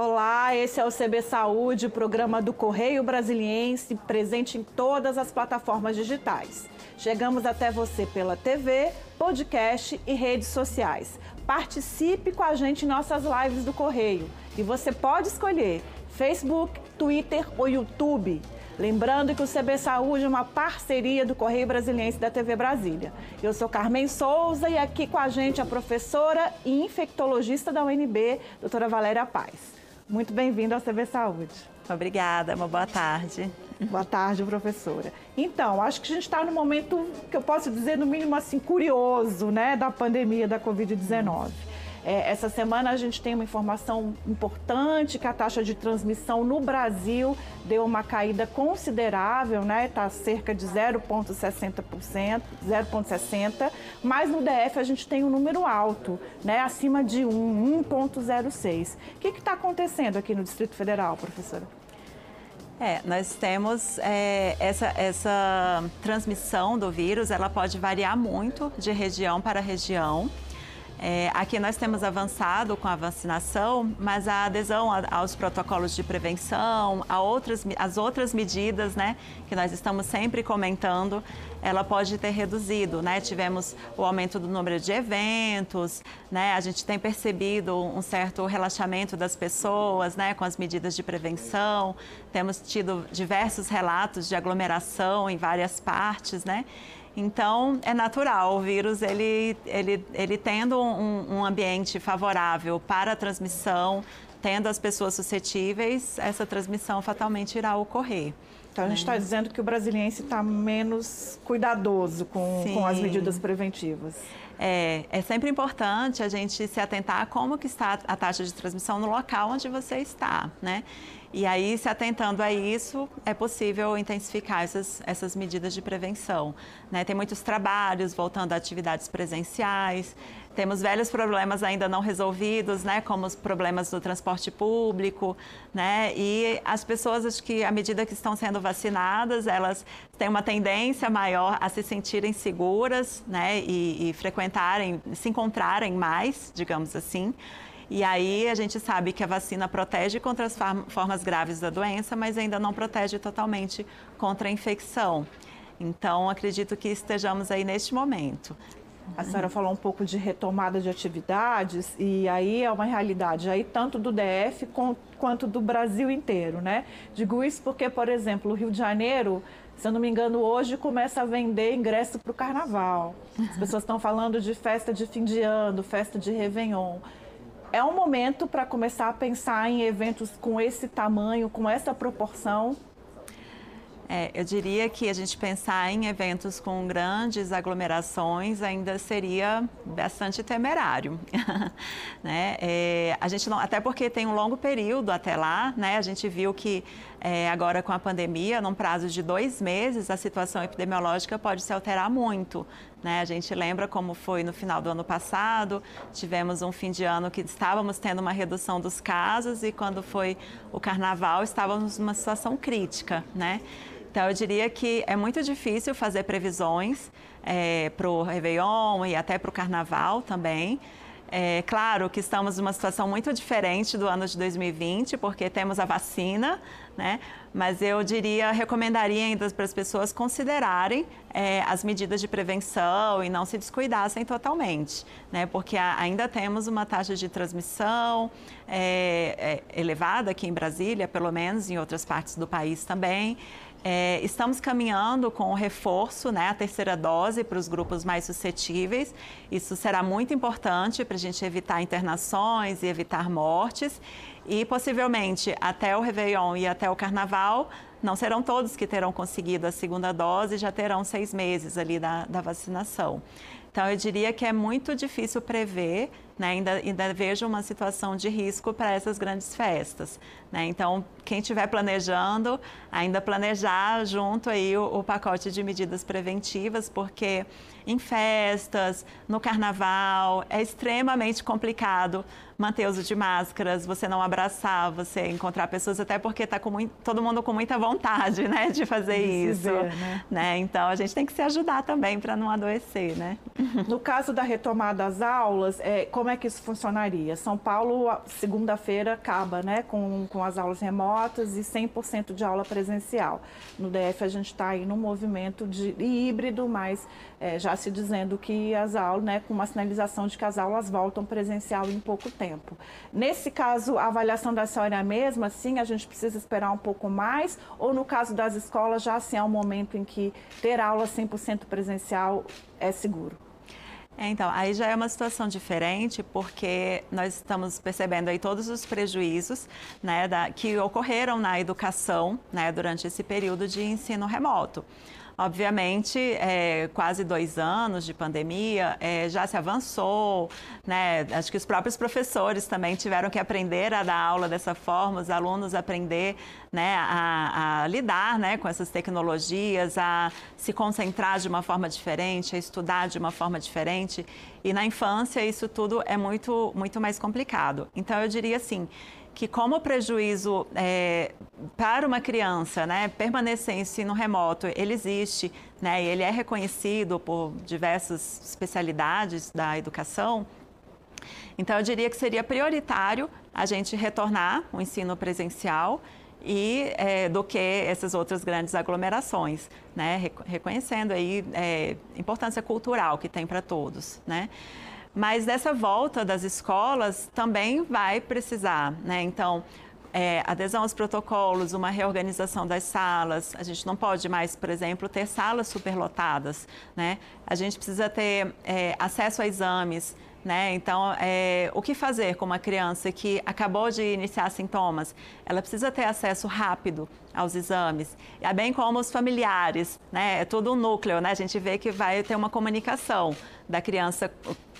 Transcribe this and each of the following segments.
Olá, esse é o CB Saúde, programa do Correio Brasiliense, presente em todas as plataformas digitais. Chegamos até você pela TV, podcast e redes sociais. Participe com a gente em nossas lives do Correio e você pode escolher Facebook, Twitter ou YouTube. Lembrando que o CB Saúde é uma parceria do Correio Brasiliense da TV Brasília. Eu sou Carmen Souza e aqui com a gente a professora e infectologista da UNB, doutora Valéria Paz. Muito bem-vinda ao CB Saúde. Obrigada, uma boa tarde. Boa tarde, professora. Então, acho que a gente está no momento que eu posso dizer, no mínimo assim, curioso, né, da pandemia da Covid-19. É, essa semana a gente tem uma informação importante que a taxa de transmissão no Brasil deu uma caída considerável, né? Está cerca de 0,60%, 0,60%, mas no DF a gente tem um número alto, né? Acima de 1, 1,06. O que está acontecendo aqui no Distrito Federal, professora? É, nós temos é, essa, essa transmissão do vírus, ela pode variar muito de região para região. É, aqui nós temos avançado com a vacinação, mas a adesão a, aos protocolos de prevenção, a outras, as outras medidas né, que nós estamos sempre comentando, ela pode ter reduzido. Né? Tivemos o aumento do número de eventos, né? a gente tem percebido um certo relaxamento das pessoas né, com as medidas de prevenção, temos tido diversos relatos de aglomeração em várias partes, né? Então, é natural, o vírus, ele, ele, ele tendo um, um ambiente favorável para a transmissão, tendo as pessoas suscetíveis, essa transmissão fatalmente irá ocorrer. Então, a gente está dizendo que o brasiliense está menos cuidadoso com, com as medidas preventivas. É, é sempre importante a gente se atentar a como que está a taxa de transmissão no local onde você está, né? E aí, se atentando a isso, é possível intensificar essas, essas medidas de prevenção. Né? Tem muitos trabalhos voltando a atividades presenciais, temos velhos problemas ainda não resolvidos, né? como os problemas do transporte público. Né? E as pessoas, acho que à medida que estão sendo vacinadas, elas têm uma tendência maior a se sentirem seguras né? e, e frequentarem, se encontrarem mais, digamos assim. E aí a gente sabe que a vacina protege contra as formas graves da doença, mas ainda não protege totalmente contra a infecção. Então, acredito que estejamos aí neste momento. A senhora falou um pouco de retomada de atividades e aí é uma realidade aí tanto do DF quanto do Brasil inteiro, né? Digo isso porque, por exemplo, o Rio de Janeiro, se eu não me engano, hoje começa a vender ingresso para o Carnaval. As pessoas estão falando de festa de fim de ano, festa de Réveillon é um momento para começar a pensar em eventos com esse tamanho, com essa proporção? É, eu diria que a gente pensar em eventos com grandes aglomerações ainda seria bastante temerário, né? É, a gente não, até porque tem um longo período até lá, né? A gente viu que é, agora com a pandemia, num prazo de dois meses, a situação epidemiológica pode se alterar muito. Né? A gente lembra como foi no final do ano passado, tivemos um fim de ano que estávamos tendo uma redução dos casos e quando foi o carnaval estávamos numa situação crítica. Né? Então, eu diria que é muito difícil fazer previsões é, para o Réveillon e até para o Carnaval também. É claro que estamos numa situação muito diferente do ano de 2020, porque temos a vacina, né? Mas eu diria, recomendaria ainda para as pessoas considerarem é, as medidas de prevenção e não se descuidassem totalmente, né? Porque ainda temos uma taxa de transmissão é, é, elevada aqui em Brasília, pelo menos em outras partes do país também. É, estamos caminhando com o reforço, né, a terceira dose para os grupos mais suscetíveis. Isso será muito importante para a gente evitar internações e evitar mortes. E possivelmente até o Réveillon e até o Carnaval, não serão todos que terão conseguido a segunda dose, já terão seis meses ali da, da vacinação. Então, eu diria que é muito difícil prever, né? ainda, ainda vejo uma situação de risco para essas grandes festas. Né? Então, quem estiver planejando, ainda planejar junto aí o, o pacote de medidas preventivas, porque em festas, no carnaval, é extremamente complicado manter uso de máscaras, você não abraçar, você encontrar pessoas, até porque está todo mundo com muita vontade, né, de fazer de isso. Ver, né? né? Então a gente tem que se ajudar também para não adoecer, né? No caso da retomada das aulas, é, como é que isso funcionaria? São Paulo, segunda-feira, acaba né, com, com as aulas remotas e 100% de aula presencial. No DF, a gente está aí num movimento de híbrido, mas é, já se dizendo que as aulas, né, com uma sinalização de que as aulas voltam presencial em pouco tempo. Nesse caso, a avaliação da senhora é a mesma, sim, a gente precisa esperar um pouco mais, ou no caso das escolas, já assim é um momento em que ter aula 100% presencial é seguro? É, então, aí já é uma situação diferente, porque nós estamos percebendo aí todos os prejuízos né, da, que ocorreram na educação né, durante esse período de ensino remoto. Obviamente, é, quase dois anos de pandemia, é, já se avançou, né? Acho que os próprios professores também tiveram que aprender a dar aula dessa forma, os alunos aprender né, a, a lidar né, com essas tecnologias, a se concentrar de uma forma diferente, a estudar de uma forma diferente. E na infância isso tudo é muito, muito mais complicado. Então eu diria assim, que como o prejuízo é, para uma criança, né, permanecer em ensino remoto, ele existe, né, ele é reconhecido por diversas especialidades da educação, então eu diria que seria prioritário a gente retornar o ensino presencial e é, do que essas outras grandes aglomerações, né, reconhecendo aí é, importância cultural que tem para todos, né. Mas dessa volta das escolas também vai precisar, né? Então, é, adesão aos protocolos, uma reorganização das salas. A gente não pode mais, por exemplo, ter salas superlotadas, né? A gente precisa ter é, acesso a exames, né? Então, é, o que fazer com uma criança que acabou de iniciar sintomas? Ela precisa ter acesso rápido aos exames, é bem como os familiares, né? É tudo um núcleo, né? A gente vê que vai ter uma comunicação da criança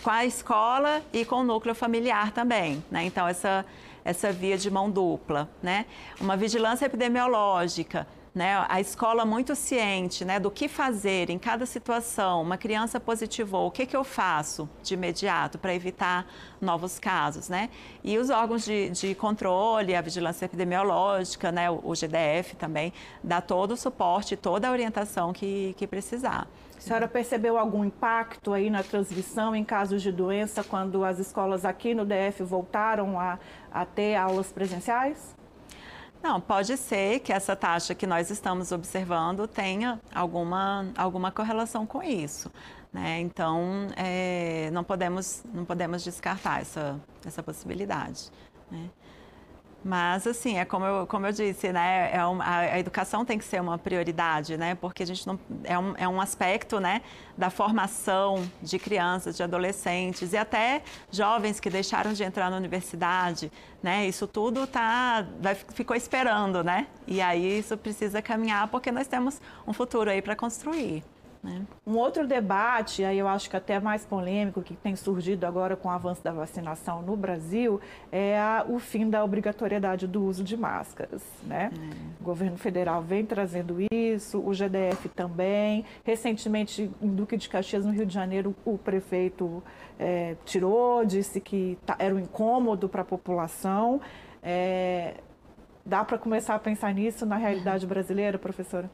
com a escola e com o núcleo familiar também, né? Então, essa, essa via de mão dupla, né? Uma vigilância epidemiológica, né, a escola muito ciente né, do que fazer em cada situação. Uma criança positivou, o que, que eu faço de imediato para evitar novos casos? Né? E os órgãos de, de controle, a vigilância epidemiológica, né, o, GDF também, dá todo o suporte, toda a orientação que, que precisar. A senhora percebeu algum impacto aí na transmissão em casos de doença quando as escolas aqui no DF voltaram a, a ter aulas presenciais? Não, pode ser que essa taxa que nós estamos observando tenha alguma, alguma correlação com isso. Né? Então, é, não, podemos, não podemos descartar essa, essa possibilidade. Né? Mas, assim, é como eu, como eu disse, né? É uma, a, educação tem que ser uma prioridade, né? Porque a gente não. É um, é um aspecto, né? Da formação de crianças, de adolescentes e até jovens que deixaram de entrar na universidade, né? Isso tudo tá, vai, ficou esperando, né? E aí isso precisa caminhar porque nós temos um futuro aí para construir. Né? Um outro debate, aí eu acho que até mais polêmico, que tem surgido agora com o avanço da vacinação no Brasil, é a, o fim da obrigatoriedade do uso de máscaras. Né? É. O governo federal vem trazendo isso, o GDF também. Recentemente, em Duque de Caxias, no Rio de Janeiro, o prefeito é, tirou, disse que tá, era um incômodo para a população. É, dá para começar a pensar nisso na realidade brasileira, professora?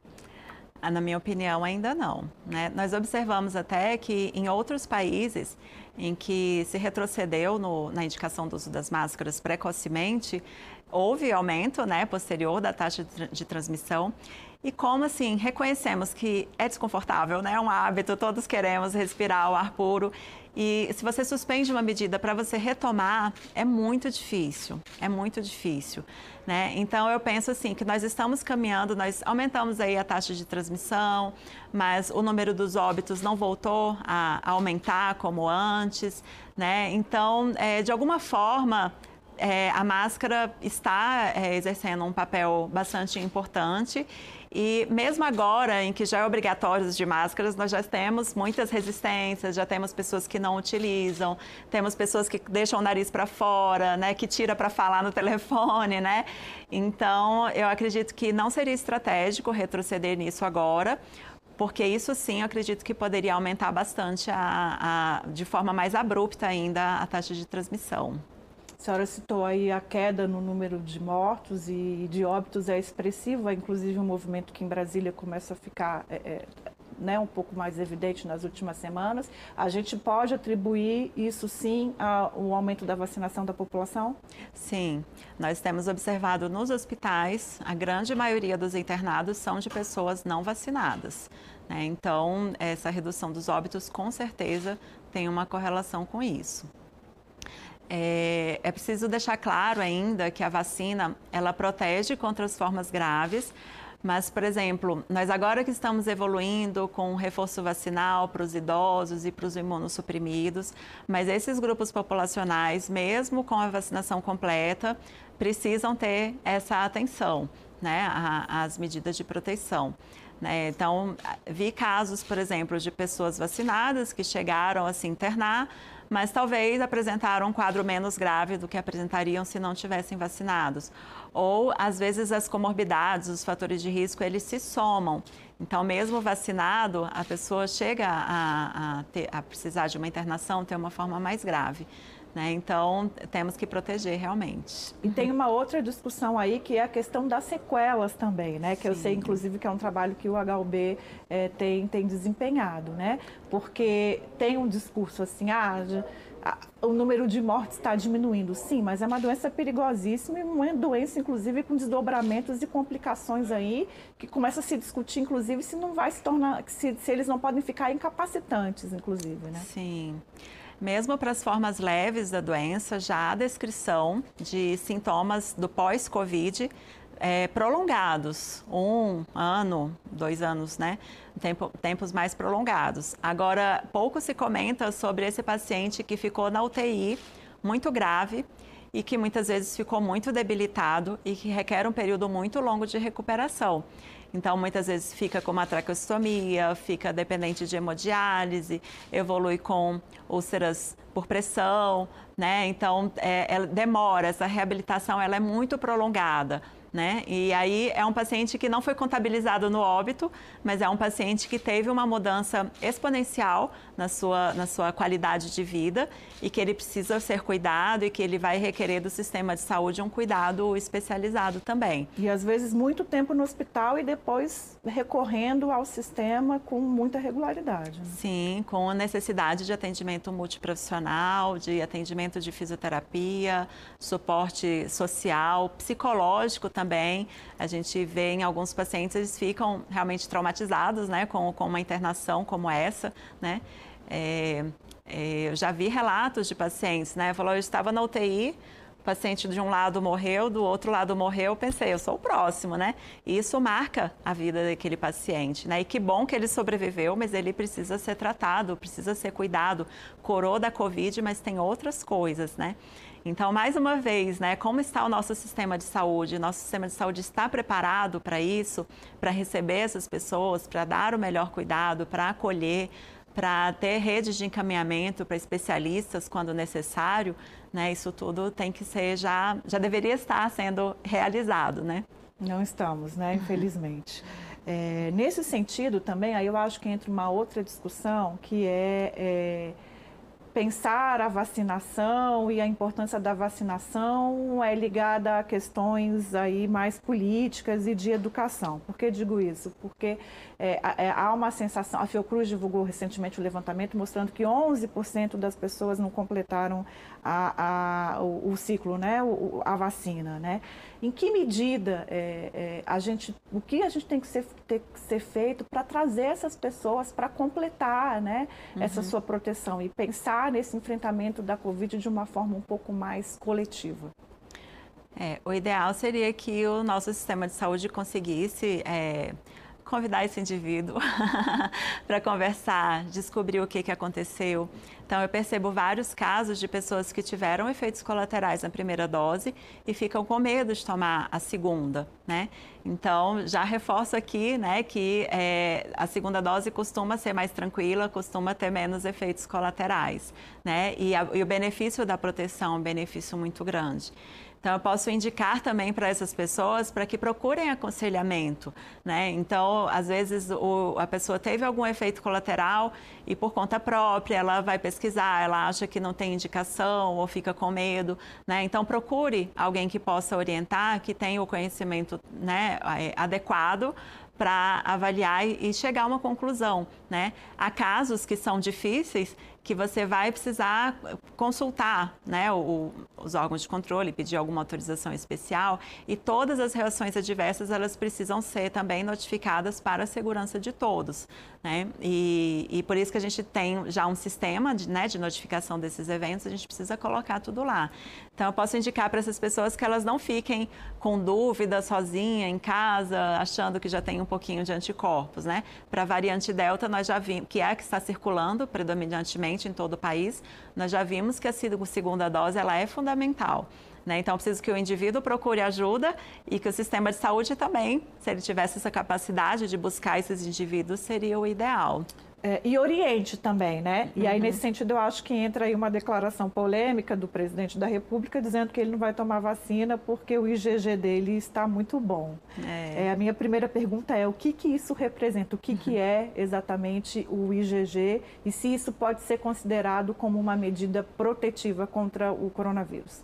Ah, na minha opinião, ainda não. Né? Nós observamos até que em outros países em que se retrocedeu no, na indicação do uso das máscaras precocemente, houve aumento né, posterior da taxa de, de transmissão. E como assim, reconhecemos que é desconfortável, né? É um hábito, todos queremos respirar o ar puro e se você suspende uma medida para você retomar, é muito difícil, é muito difícil. Né? Então eu penso assim que nós estamos caminhando, nós aumentamos aí a taxa de transmissão, mas o número dos óbitos não voltou a, aumentar como antes. Né? Então, é, de alguma forma, é, a máscara está é, exercendo um papel bastante importante e mesmo agora, em que já é obrigatório de máscaras, nós já temos muitas resistências, já temos pessoas que não utilizam, temos pessoas que deixam o nariz para fora, né, que tira para falar no telefone, né? Então, eu acredito que não seria estratégico retroceder nisso agora, porque isso sim eu acredito que poderia aumentar bastante, a, a, de forma mais abrupta ainda, a taxa de transmissão. A senhora citou aí a queda no número de mortos e de óbitos é expressiva, inclusive um movimento que em Brasília começa a ficar é, é, né, um pouco mais evidente nas últimas semanas, a gente pode atribuir isso sim ao aumento da vacinação da população? Sim, nós temos observado nos hospitais, a grande maioria dos internados são de pessoas não vacinadas. Né? Então, essa redução dos óbitos com certeza tem uma correlação com isso. É, é, preciso deixar claro ainda que a vacina ela protege contra as formas graves, mas, por exemplo, nós agora que estamos evoluindo com o reforço vacinal para os idosos e para os imunossuprimidos, mas esses grupos populacionais, mesmo com a vacinação completa, precisam ter essa atenção, né, às medidas de proteção. Né? Então, vi casos, por exemplo, de pessoas vacinadas que chegaram a se internar, mas talvez apresentaram um quadro menos grave do que apresentariam se não tivessem vacinados. Ou, às vezes, as comorbidades, os fatores de risco, eles se somam. Então, mesmo vacinado, a pessoa chega a, a, ter, a precisar de uma internação, ter uma forma mais grave. Né? Então, temos que proteger realmente. E tem uma outra discussão aí que é a questão das sequelas também, né? Que Sim. eu sei, inclusive, que é um trabalho que o HUB é, tem, tem desempenhado, né? Porque tem um discurso assim, ah, o número de mortes está diminuindo. Sim, mas é uma doença perigosíssima e uma doença, inclusive, com desdobramentos e complicações aí, que começa a se discutir, inclusive, se não vai se tornar, se, se eles não podem ficar incapacitantes, inclusive, né? Sim. Mesmo para as formas leves da doença, já há descrição de sintomas do pós-Covid é, prolongados, um ano, dois anos, né? Tempo, tempos mais prolongados. Agora, pouco se comenta sobre esse paciente que ficou na UTI muito grave e que muitas vezes ficou muito debilitado e que requer um período muito longo de recuperação. Então, muitas vezes fica com uma traqueostomia, fica dependente de hemodiálise, evolui com úlceras por pressão, né? Então, é, demora, essa reabilitação ela é muito prolongada né? E aí é um paciente que não foi contabilizado no óbito, mas é um paciente que teve uma mudança exponencial na sua, na sua qualidade de vida e que ele precisa ser cuidado e que ele vai requerer do sistema de saúde um cuidado especializado também. E às vezes muito tempo no hospital e depois recorrendo ao sistema com muita regularidade. Né? Sim, com necessidade de atendimento multiprofissional, de atendimento de fisioterapia, suporte social, psicológico também também. A gente vê em alguns pacientes, eles ficam realmente traumatizados, né, com, com uma internação como essa, né. É, é, eu já vi relatos de pacientes, né, falou, eu estava na UTI, o paciente de um lado morreu, do outro lado morreu, eu pensei, eu sou o próximo, né? E isso marca a vida daquele paciente, né? E que bom que ele sobreviveu, mas ele precisa ser tratado, precisa ser cuidado. Corou da Covid, mas tem outras coisas, né? Então, mais uma vez, né, como está o nosso sistema de saúde? Nosso sistema de saúde está preparado para isso, para receber essas pessoas, para dar o melhor cuidado, para acolher, para ter redes de encaminhamento para especialistas quando necessário, né? Isso tudo tem que ser já, já deveria estar sendo realizado, né? Não estamos, né? Infelizmente. É, nesse sentido também, aí eu acho que entra uma outra discussão que é, é pensar a vacinação e a importância da vacinação é ligada a questões aí mais políticas e de educação. Por que digo isso? Porque é, é, há uma sensação, a Fiocruz divulgou recentemente o um levantamento mostrando que 11% das pessoas não completaram a, a, o, o, ciclo, né, o, a vacina, né? Em que medida é, é, a gente, o que a gente tem que ser, ter que ser feito para trazer essas pessoas para completar, né, uhum. essa sua proteção e pensar nesse enfrentamento da Covid de uma forma um pouco mais coletiva? É, o ideal seria que o nosso sistema de saúde conseguisse é, convidar esse indivíduo para conversar, descobrir o que, que aconteceu. Então, eu percebo vários casos de pessoas que tiveram efeitos colaterais na primeira dose e ficam com medo de tomar a segunda, né? Então, já reforço aqui, né, que é, a segunda dose costuma ser mais tranquila, costuma ter menos efeitos colaterais, né? E, a, e o benefício da proteção é um benefício muito grande. Então, eu posso indicar também para essas pessoas para que procurem aconselhamento, né? Então, às vezes o, a pessoa teve algum efeito colateral e por conta própria ela vai pesquisar, ela acha que não tem indicação ou fica com medo, né? Então, procure alguém que possa orientar, que tenha o conhecimento né, adequado para avaliar e chegar a uma conclusão. Né? Há casos que são difíceis que você vai precisar consultar né, o, os órgãos de controle, pedir alguma autorização especial e todas as reações adversas elas precisam ser também notificadas para a segurança de todos. Né? E, e por isso que a gente tem já um sistema de, né, de notificação desses eventos, a gente precisa colocar tudo lá. Então, eu posso indicar para essas pessoas que elas não fiquem com dúvida sozinha em casa, achando que já tem um pouquinho de anticorpos, né? Para a variante Delta, já vimos, que é a que está circulando predominantemente em todo o país, nós já vimos que a segunda dose ela é fundamental. Né? Então, preciso que o indivíduo procure ajuda e que o sistema de saúde também, se ele tivesse essa capacidade de buscar esses indivíduos, seria o ideal. É, e oriente também, né? E aí, uhum. nesse sentido, eu acho que entra aí uma declaração polêmica do presidente da República dizendo que ele não vai tomar vacina porque o IgG dele está muito bom. É. É, a minha primeira pergunta é o que, que isso representa? O que, que é exatamente o IgG e se isso pode ser considerado como uma medida protetiva contra o coronavírus?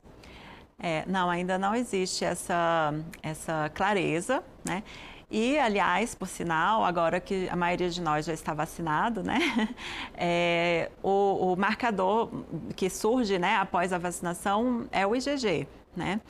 É, não, ainda não existe essa, essa clareza, né? E, aliás, por sinal, agora que a maioria de nós já está vacinado, né? É, o, o, marcador que surge né, após a vacinação é o IgG, né?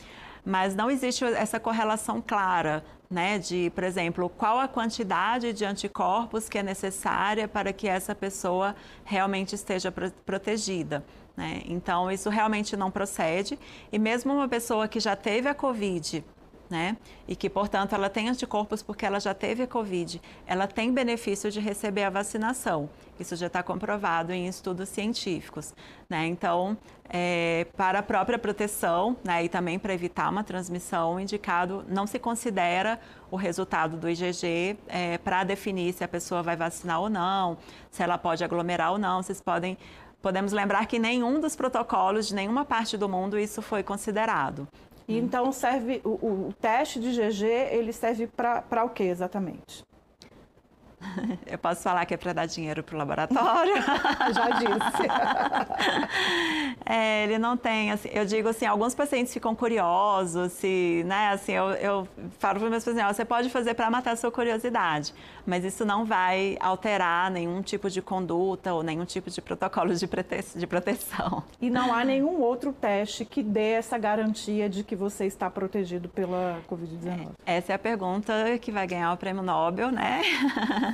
Mas não existe essa correlação clara, né? De, por exemplo, qual a quantidade de anticorpos que é necessária para que essa pessoa realmente esteja protegida. Né? Então, isso realmente não procede. E mesmo uma pessoa que já teve a Covid né? E que, portanto, ela tem anticorpos porque ela já teve a Covid. Ela tem benefício de receber a vacinação. Isso já está comprovado em estudos científicos, né? Então, é, para a própria proteção, né? E também para evitar uma transmissão, indicado não se considera o resultado do IgG é, para definir se a pessoa vai vacinar ou não, se ela pode aglomerar ou não. Vocês podem Podemos lembrar que nenhum dos protocolos de nenhuma parte do mundo isso foi considerado. Então serve o, o, teste de GG, ele serve para o que exatamente? Eu posso falar que é para dar dinheiro para o laboratório? Já disse. É, ele não tem, assim, eu digo assim, alguns pacientes ficam curiosos, se, né, assim, eu, eu falo para meus pacientes, você pode fazer para matar a sua curiosidade, mas isso não vai alterar nenhum tipo de conduta ou nenhum tipo de protocolo de, prote de proteção. E não há nenhum outro teste que dê essa garantia de que você está protegido pela Covid-19? Essa é a pergunta que vai ganhar o prêmio Nobel, né?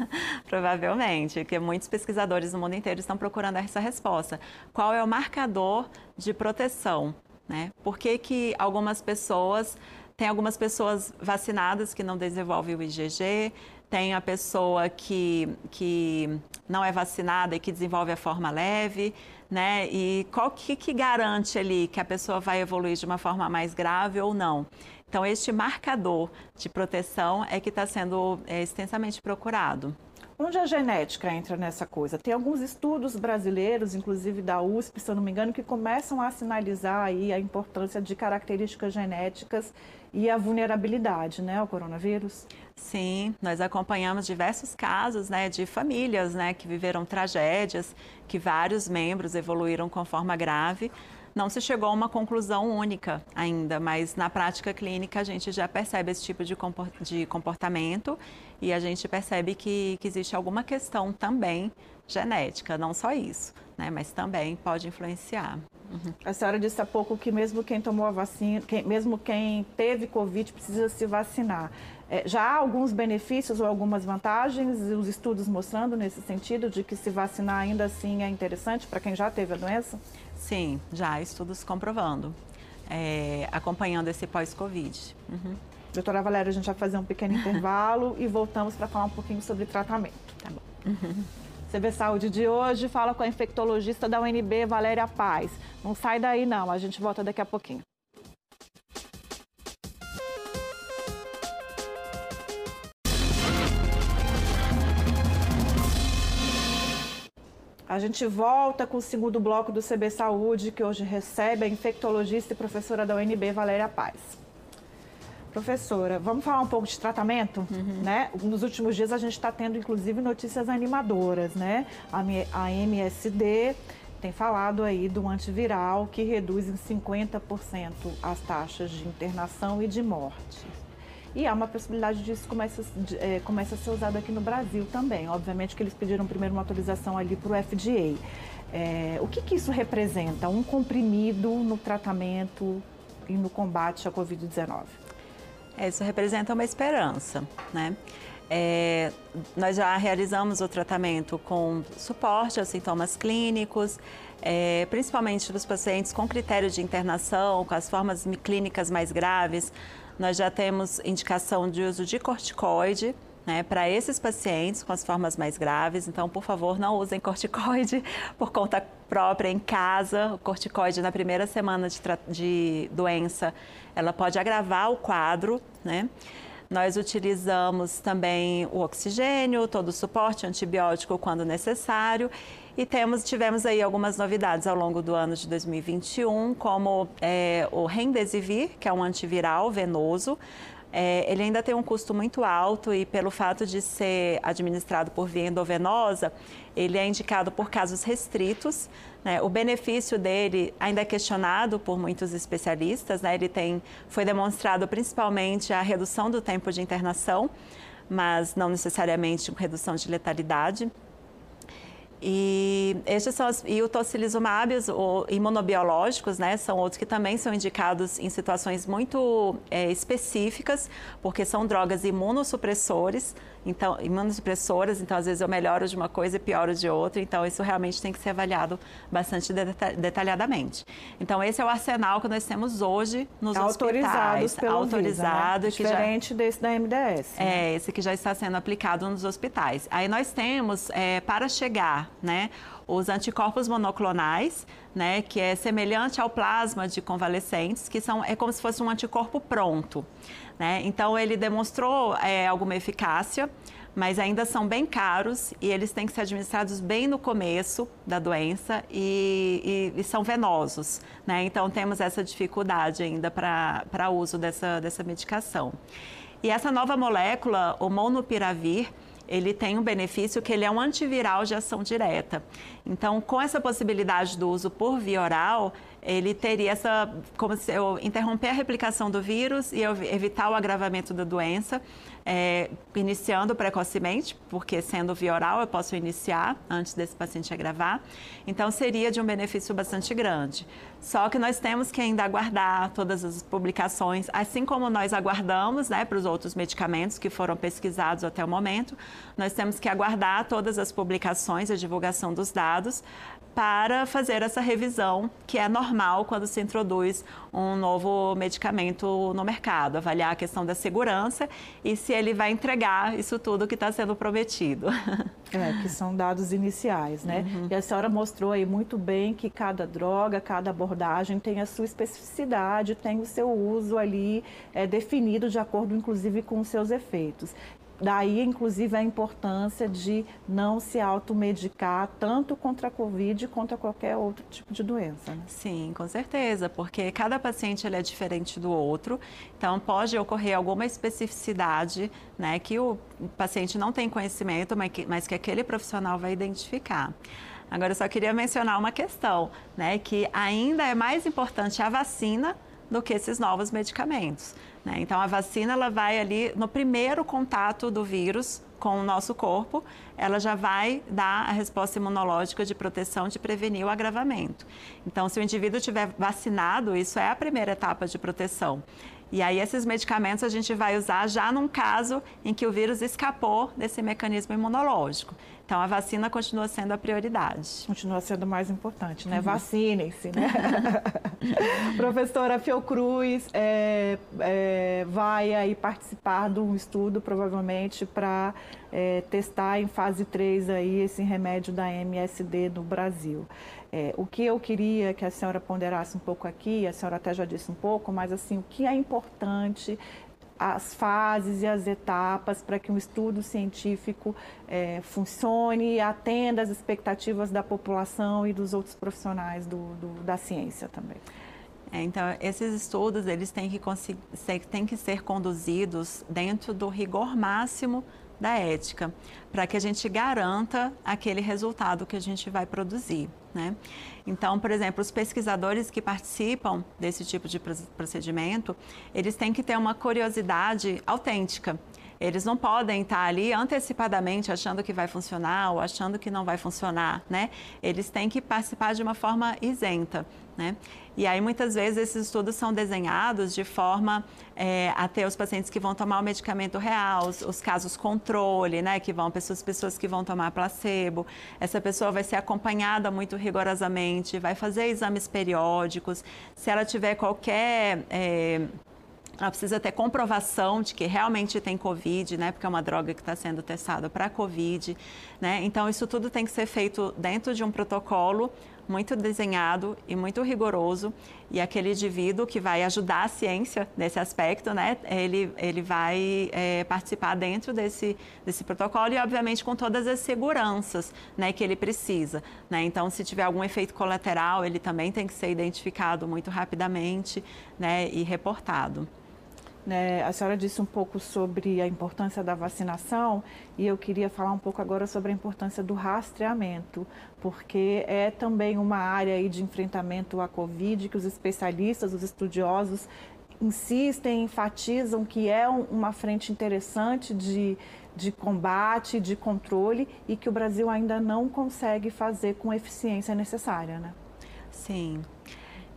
Provavelmente, porque muitos pesquisadores no mundo inteiro estão procurando essa resposta. Qual é o marcador de proteção? Né? Por que, que algumas pessoas, tem algumas pessoas vacinadas que não desenvolvem o IgG, tem a pessoa que, que não é vacinada e que desenvolve a forma leve, né? E qual que, que garante ali que a pessoa vai evoluir de uma forma mais grave ou não? Então, este marcador de proteção é que está sendo é, extensamente procurado. Onde a genética entra nessa coisa? Tem alguns estudos brasileiros, inclusive da USP, se eu não me engano, que começam a sinalizar aí a importância de características genéticas e a vulnerabilidade, né, ao coronavírus? Sim, nós acompanhamos diversos casos, né, de famílias, né, que viveram tragédias, que vários membros evoluíram com forma grave não se chegou a uma conclusão única ainda, mas na prática clínica a gente já percebe esse tipo de comportamento e a gente percebe que, que existe alguma questão também genética, não só isso, né, mas também pode influenciar. Uhum. A senhora disse há pouco que mesmo quem tomou a vacina, quem, mesmo quem teve Covid precisa se vacinar. É, já há alguns benefícios ou algumas vantagens, os estudos mostrando nesse sentido de que se vacinar ainda assim é interessante para quem já teve a doença? Sim, já estudos comprovando, é, acompanhando esse pós-Covid. Uhum. Doutora Valéria, a gente vai fazer um pequeno intervalo e voltamos para falar um pouquinho sobre tratamento. Tá bom. Uhum. CB Saúde de hoje fala com a infectologista da UNB, Valéria Paz. Não sai daí não, a gente volta daqui a pouquinho. A gente volta com o segundo bloco do CB Saúde, que hoje recebe a infectologista e professora da UNB, Valéria Paz. Professora, vamos falar um pouco de tratamento, uhum. né? Nos últimos dias a gente está tendo, inclusive, notícias animadoras, né? A MSD tem falado aí do antiviral que reduz em 50% as taxas de internação e de morte. E há uma possibilidade disso comece, de, é, comece a ser usado aqui no Brasil também. Obviamente que eles pediram primeiro uma autorização ali para o FDA. É, o que, que isso representa? Um comprimido no tratamento e no combate à Covid-19? É, isso representa uma esperança, né? É, nós já realizamos o tratamento com suporte aos sintomas clínicos, é, principalmente dos pacientes com critério de internação, com as formas clínicas mais graves. Nós já temos indicação de uso de corticoide, né, para esses pacientes com as formas mais graves. Então, por favor, não usem corticoide por conta própria em casa. O corticoide na primeira semana de, de doença, ela pode agravar o quadro, né? Nós utilizamos também o oxigênio, todo o suporte antibiótico quando necessário. E temos, tivemos aí algumas novidades ao longo do ano de 2021, como é, o Remdesivir, que é um antiviral venoso, é, ele ainda tem um custo muito alto e pelo fato de ser administrado por via endovenosa, ele é indicado por casos restritos. Né? O benefício dele ainda é questionado por muitos especialistas. Né? Ele tem, foi demonstrado principalmente a redução do tempo de internação, mas não necessariamente redução de letalidade. E estes são e o tocilizumab, os imunobiológicos, né, são outros que também são indicados em situações muito é, específicas, porque são drogas imunossupressores, então, imunossupressoras, então às vezes eu melhoro de uma coisa e pioro de outra, então isso realmente tem que ser avaliado bastante detalhadamente. Então esse é o arsenal que nós temos hoje nos Autorizados hospitais. Pelo Autorizado, Visa, né? Diferente já, desse da MDS. Né? É, esse que já está sendo aplicado nos hospitais. Aí nós temos, é, para chegar, né, os anticorpos monoclonais, né, que é semelhante ao plasma de convalescentes, que são, é como se fosse um anticorpo pronto. Né? Então, ele demonstrou é, alguma eficácia, mas ainda são bem caros e eles têm que ser administrados bem no começo da doença e, e, e são venosos. Né? Então, temos essa dificuldade ainda para uso dessa, dessa medicação. E essa nova molécula, o monopiravir, ele tem um benefício que ele é um antiviral de ação direta. Então, com essa possibilidade do uso por via oral, ele teria essa, como se eu interromper a replicação do vírus e evitar o agravamento da doença, é, iniciando precocemente, porque sendo via oral eu posso iniciar antes desse paciente agravar. Então seria de um benefício bastante grande. Só que nós temos que ainda aguardar todas as publicações, assim como nós aguardamos né, para os outros medicamentos que foram pesquisados até o momento, nós temos que aguardar todas as publicações, a divulgação dos dados, para fazer essa revisão, que é normal quando se introduz um novo medicamento no mercado, avaliar a questão da segurança e se ele vai entregar isso tudo que está sendo prometido. É, que são dados iniciais, né? Uhum. E a senhora mostrou aí muito bem que cada droga, cada abordagem tem a sua especificidade, tem o seu uso ali é, definido de acordo, inclusive, com os seus efeitos. Daí, inclusive, a importância de não se automedicar tanto contra a Covid quanto qualquer outro tipo de doença. Né? Sim, com certeza, porque cada paciente ele é diferente do outro, então pode ocorrer alguma especificidade né, que o paciente não tem conhecimento, mas que, mas que aquele profissional vai identificar. Agora, eu só queria mencionar uma questão, né, que ainda é mais importante a vacina do que esses novos medicamentos. Né? Então, a vacina ela vai ali no primeiro contato do vírus com o nosso corpo, ela já vai dar a resposta imunológica de proteção de prevenir o agravamento. Então, se o indivíduo tiver vacinado, isso é a primeira etapa de proteção. E aí, esses medicamentos a gente vai usar já num caso em que o vírus escapou desse mecanismo imunológico. Então, a vacina continua sendo a prioridade. Continua sendo mais importante, né? Uhum. Vacinem-se, né? Professora Fiocruz é, é, vai aí participar de um estudo, provavelmente, para é, testar em fase 3 aí esse remédio da MSD no Brasil. É, o que eu queria que a senhora ponderasse um pouco aqui, a senhora até já disse um pouco, mas assim, o que é importante as fases e as etapas para que um estudo científico é, funcione e atenda às expectativas da população e dos outros profissionais do, do, da ciência também. É, então, esses estudos eles têm que, têm que ser conduzidos dentro do rigor máximo da ética, para que a gente garanta aquele resultado que a gente vai produzir. Né? Então, por exemplo, os pesquisadores que participam desse tipo de procedimento, eles têm que ter uma curiosidade autêntica. Eles não podem estar ali antecipadamente achando que vai funcionar ou achando que não vai funcionar, né? Eles têm que participar de uma forma isenta, né? E aí, muitas vezes, esses estudos são desenhados de forma é, a ter os pacientes que vão tomar o medicamento real, os, os casos controle, né, que vão, pessoas, pessoas que vão tomar placebo. Essa pessoa vai ser acompanhada muito rigorosamente, vai fazer exames periódicos. Se ela tiver qualquer. É, ela precisa ter comprovação de que realmente tem Covid, né? Porque é uma droga que está sendo testada para Covid, né? Então, isso tudo tem que ser feito dentro de um protocolo muito desenhado e muito rigoroso e aquele indivíduo que vai ajudar a ciência nesse aspecto, né, ele, ele vai é, participar dentro desse, desse protocolo e, obviamente, com todas as seguranças né, que ele precisa. Né? Então, se tiver algum efeito colateral, ele também tem que ser identificado muito rapidamente né, e reportado. Né, a senhora disse um pouco sobre a importância da vacinação e eu queria falar um pouco agora sobre a importância do rastreamento, porque é também uma área de enfrentamento à Covid que os especialistas, os estudiosos insistem, enfatizam que é uma frente interessante de, de combate, de controle e que o Brasil ainda não consegue fazer com a eficiência necessária, né? Sim.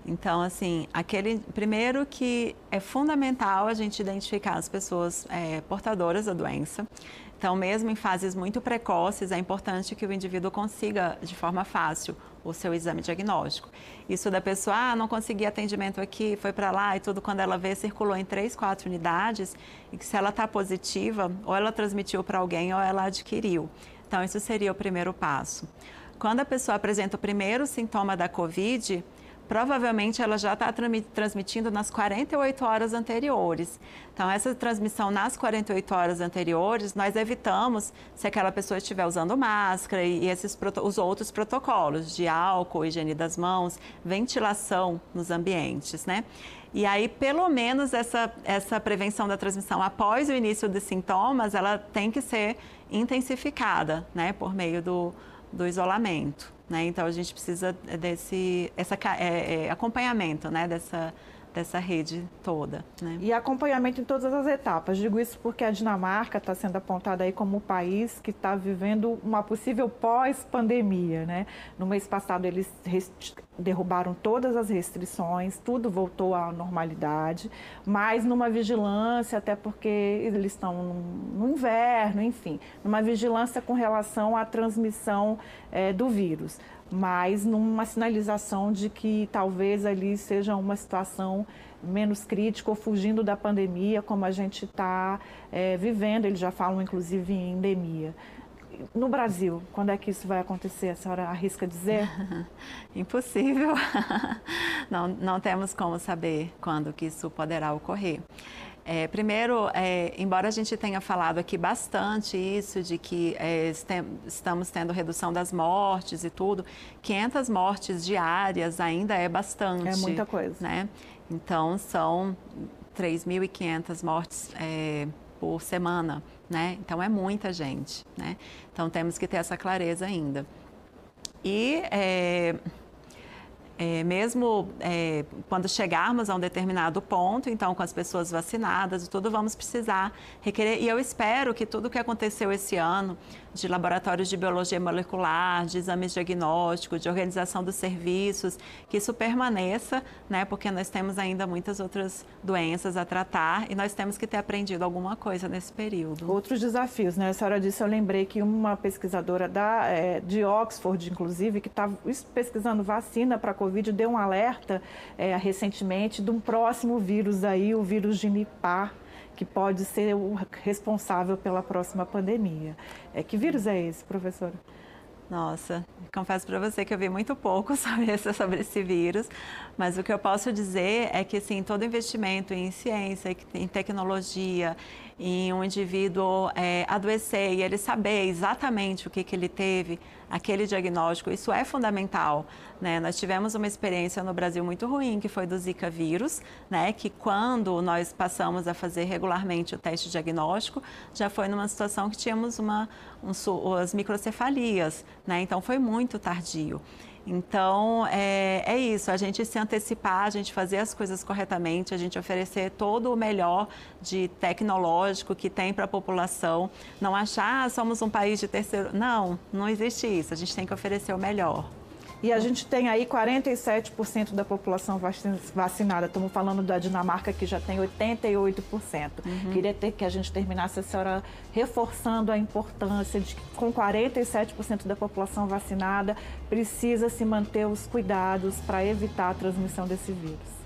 Então, assim, aquele primeiro que é fundamental a gente identificar as pessoas é, portadoras da doença. Então, mesmo em fases muito precoces, é importante que o indivíduo consiga, de forma fácil, o seu exame diagnóstico. Isso da pessoa, ah, não consegui atendimento aqui, foi para lá e tudo, quando ela vê, circulou em três, quatro unidades, e que se ela está positiva, ou ela transmitiu para alguém ou ela adquiriu. Então, isso seria o primeiro passo. Quando a pessoa apresenta o primeiro sintoma da COVID, provavelmente ela já está transmitindo nas 48 horas anteriores. Então, essa transmissão nas 48 horas anteriores, nós evitamos se aquela pessoa estiver usando máscara e, esses, os outros protocolos de álcool, higiene das mãos, ventilação nos ambientes, né? E aí, pelo menos, essa, essa prevenção da transmissão após o início dos sintomas, ela tem que ser intensificada, né, por meio do, do isolamento. Né? Então a gente precisa desse essa, é, é, acompanhamento né? dessa, dessa rede toda. Né? E acompanhamento em todas as etapas. Digo isso porque a Dinamarca está sendo apontada aí como o país que está vivendo uma possível pós-pandemia. Né? No mês passado eles derrubaram todas as restrições, tudo voltou à normalidade, mas numa vigilância, até porque eles estão no inverno, enfim, numa vigilância com relação à transmissão é, do vírus mas numa sinalização de que talvez ali seja uma situação menos crítica ou fugindo da pandemia, como a gente está é, vivendo. Eles já falam, inclusive, em endemia. No Brasil, quando é que isso vai acontecer? A senhora arrisca dizer? Impossível. Não, não temos como saber quando que isso poderá ocorrer. É, primeiro, é, embora a gente tenha falado aqui bastante isso, de que é, estamos tendo redução das mortes e tudo, 500 mortes diárias ainda é bastante. É muita coisa. Né? Então, são 3.500 mortes é, por semana, né? Então, é muita gente, né? Então, temos que ter essa clareza ainda. E é, mesmo é, quando chegarmos a um determinado ponto, então com as pessoas vacinadas e tudo, vamos precisar requerer. E eu espero que tudo o que aconteceu esse ano, de laboratórios de biologia molecular, de exames diagnósticos, de organização dos serviços, que isso permaneça, né? Porque nós temos ainda muitas outras doenças a tratar e nós temos que ter aprendido alguma coisa nesse período. Outros desafios, né? A senhora disse, eu lembrei que uma pesquisadora da, é, de Oxford, inclusive, que estava pesquisando vacina para a Covid, deu um alerta é, recentemente de um próximo vírus aí, o vírus de Nipah, que pode ser o responsável pela próxima pandemia. É, que vírus é esse, professora? Nossa, confesso para você que eu vi muito pouco sobre esse, sobre esse vírus, mas o que eu posso dizer é que assim, todo investimento em ciência, em tecnologia, em um indivíduo é, adoecer e ele saber exatamente o que, que ele teve, aquele diagnóstico, isso é fundamental. Né? Nós tivemos uma experiência no Brasil muito ruim, que foi do Zika vírus, né? que quando nós passamos a fazer regularmente o teste diagnóstico, já foi numa situação que tínhamos uma, um, as microcefalias, né? então foi muito tardio. Então, é, é, isso, a gente se antecipar, a gente fazer as coisas corretamente, a gente oferecer todo o melhor de tecnológico que tem para a população. Não achar, ah, somos um país de terceiro. Não, não existe isso. A gente tem que oferecer o melhor. E a gente tem aí 47% da população vacinada. Estamos falando da Dinamarca, que já tem 88%. Uhum. Queria ter que a gente terminasse a senhora reforçando a importância de que, com 47% da população vacinada, precisa se manter os cuidados para evitar a transmissão desse vírus.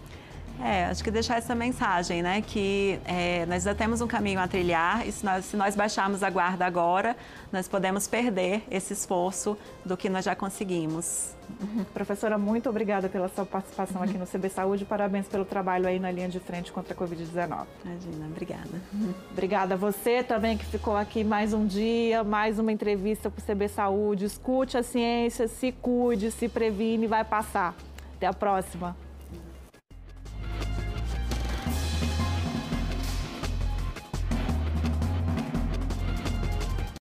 É, acho que deixar essa mensagem, né? Que é, nós ainda temos um caminho a trilhar e se nós, se nós baixarmos a guarda agora, nós podemos perder esse esforço do que nós já conseguimos. Uhum. Professora, muito obrigada pela sua participação aqui no CB Saúde. Parabéns pelo trabalho aí na linha de frente contra a Covid-19. Imagina, obrigada. Obrigada a você também que ficou aqui mais um dia, mais uma entrevista para o CB Saúde. Escute a ciência, se cuide, se previne, vai passar. Até a próxima.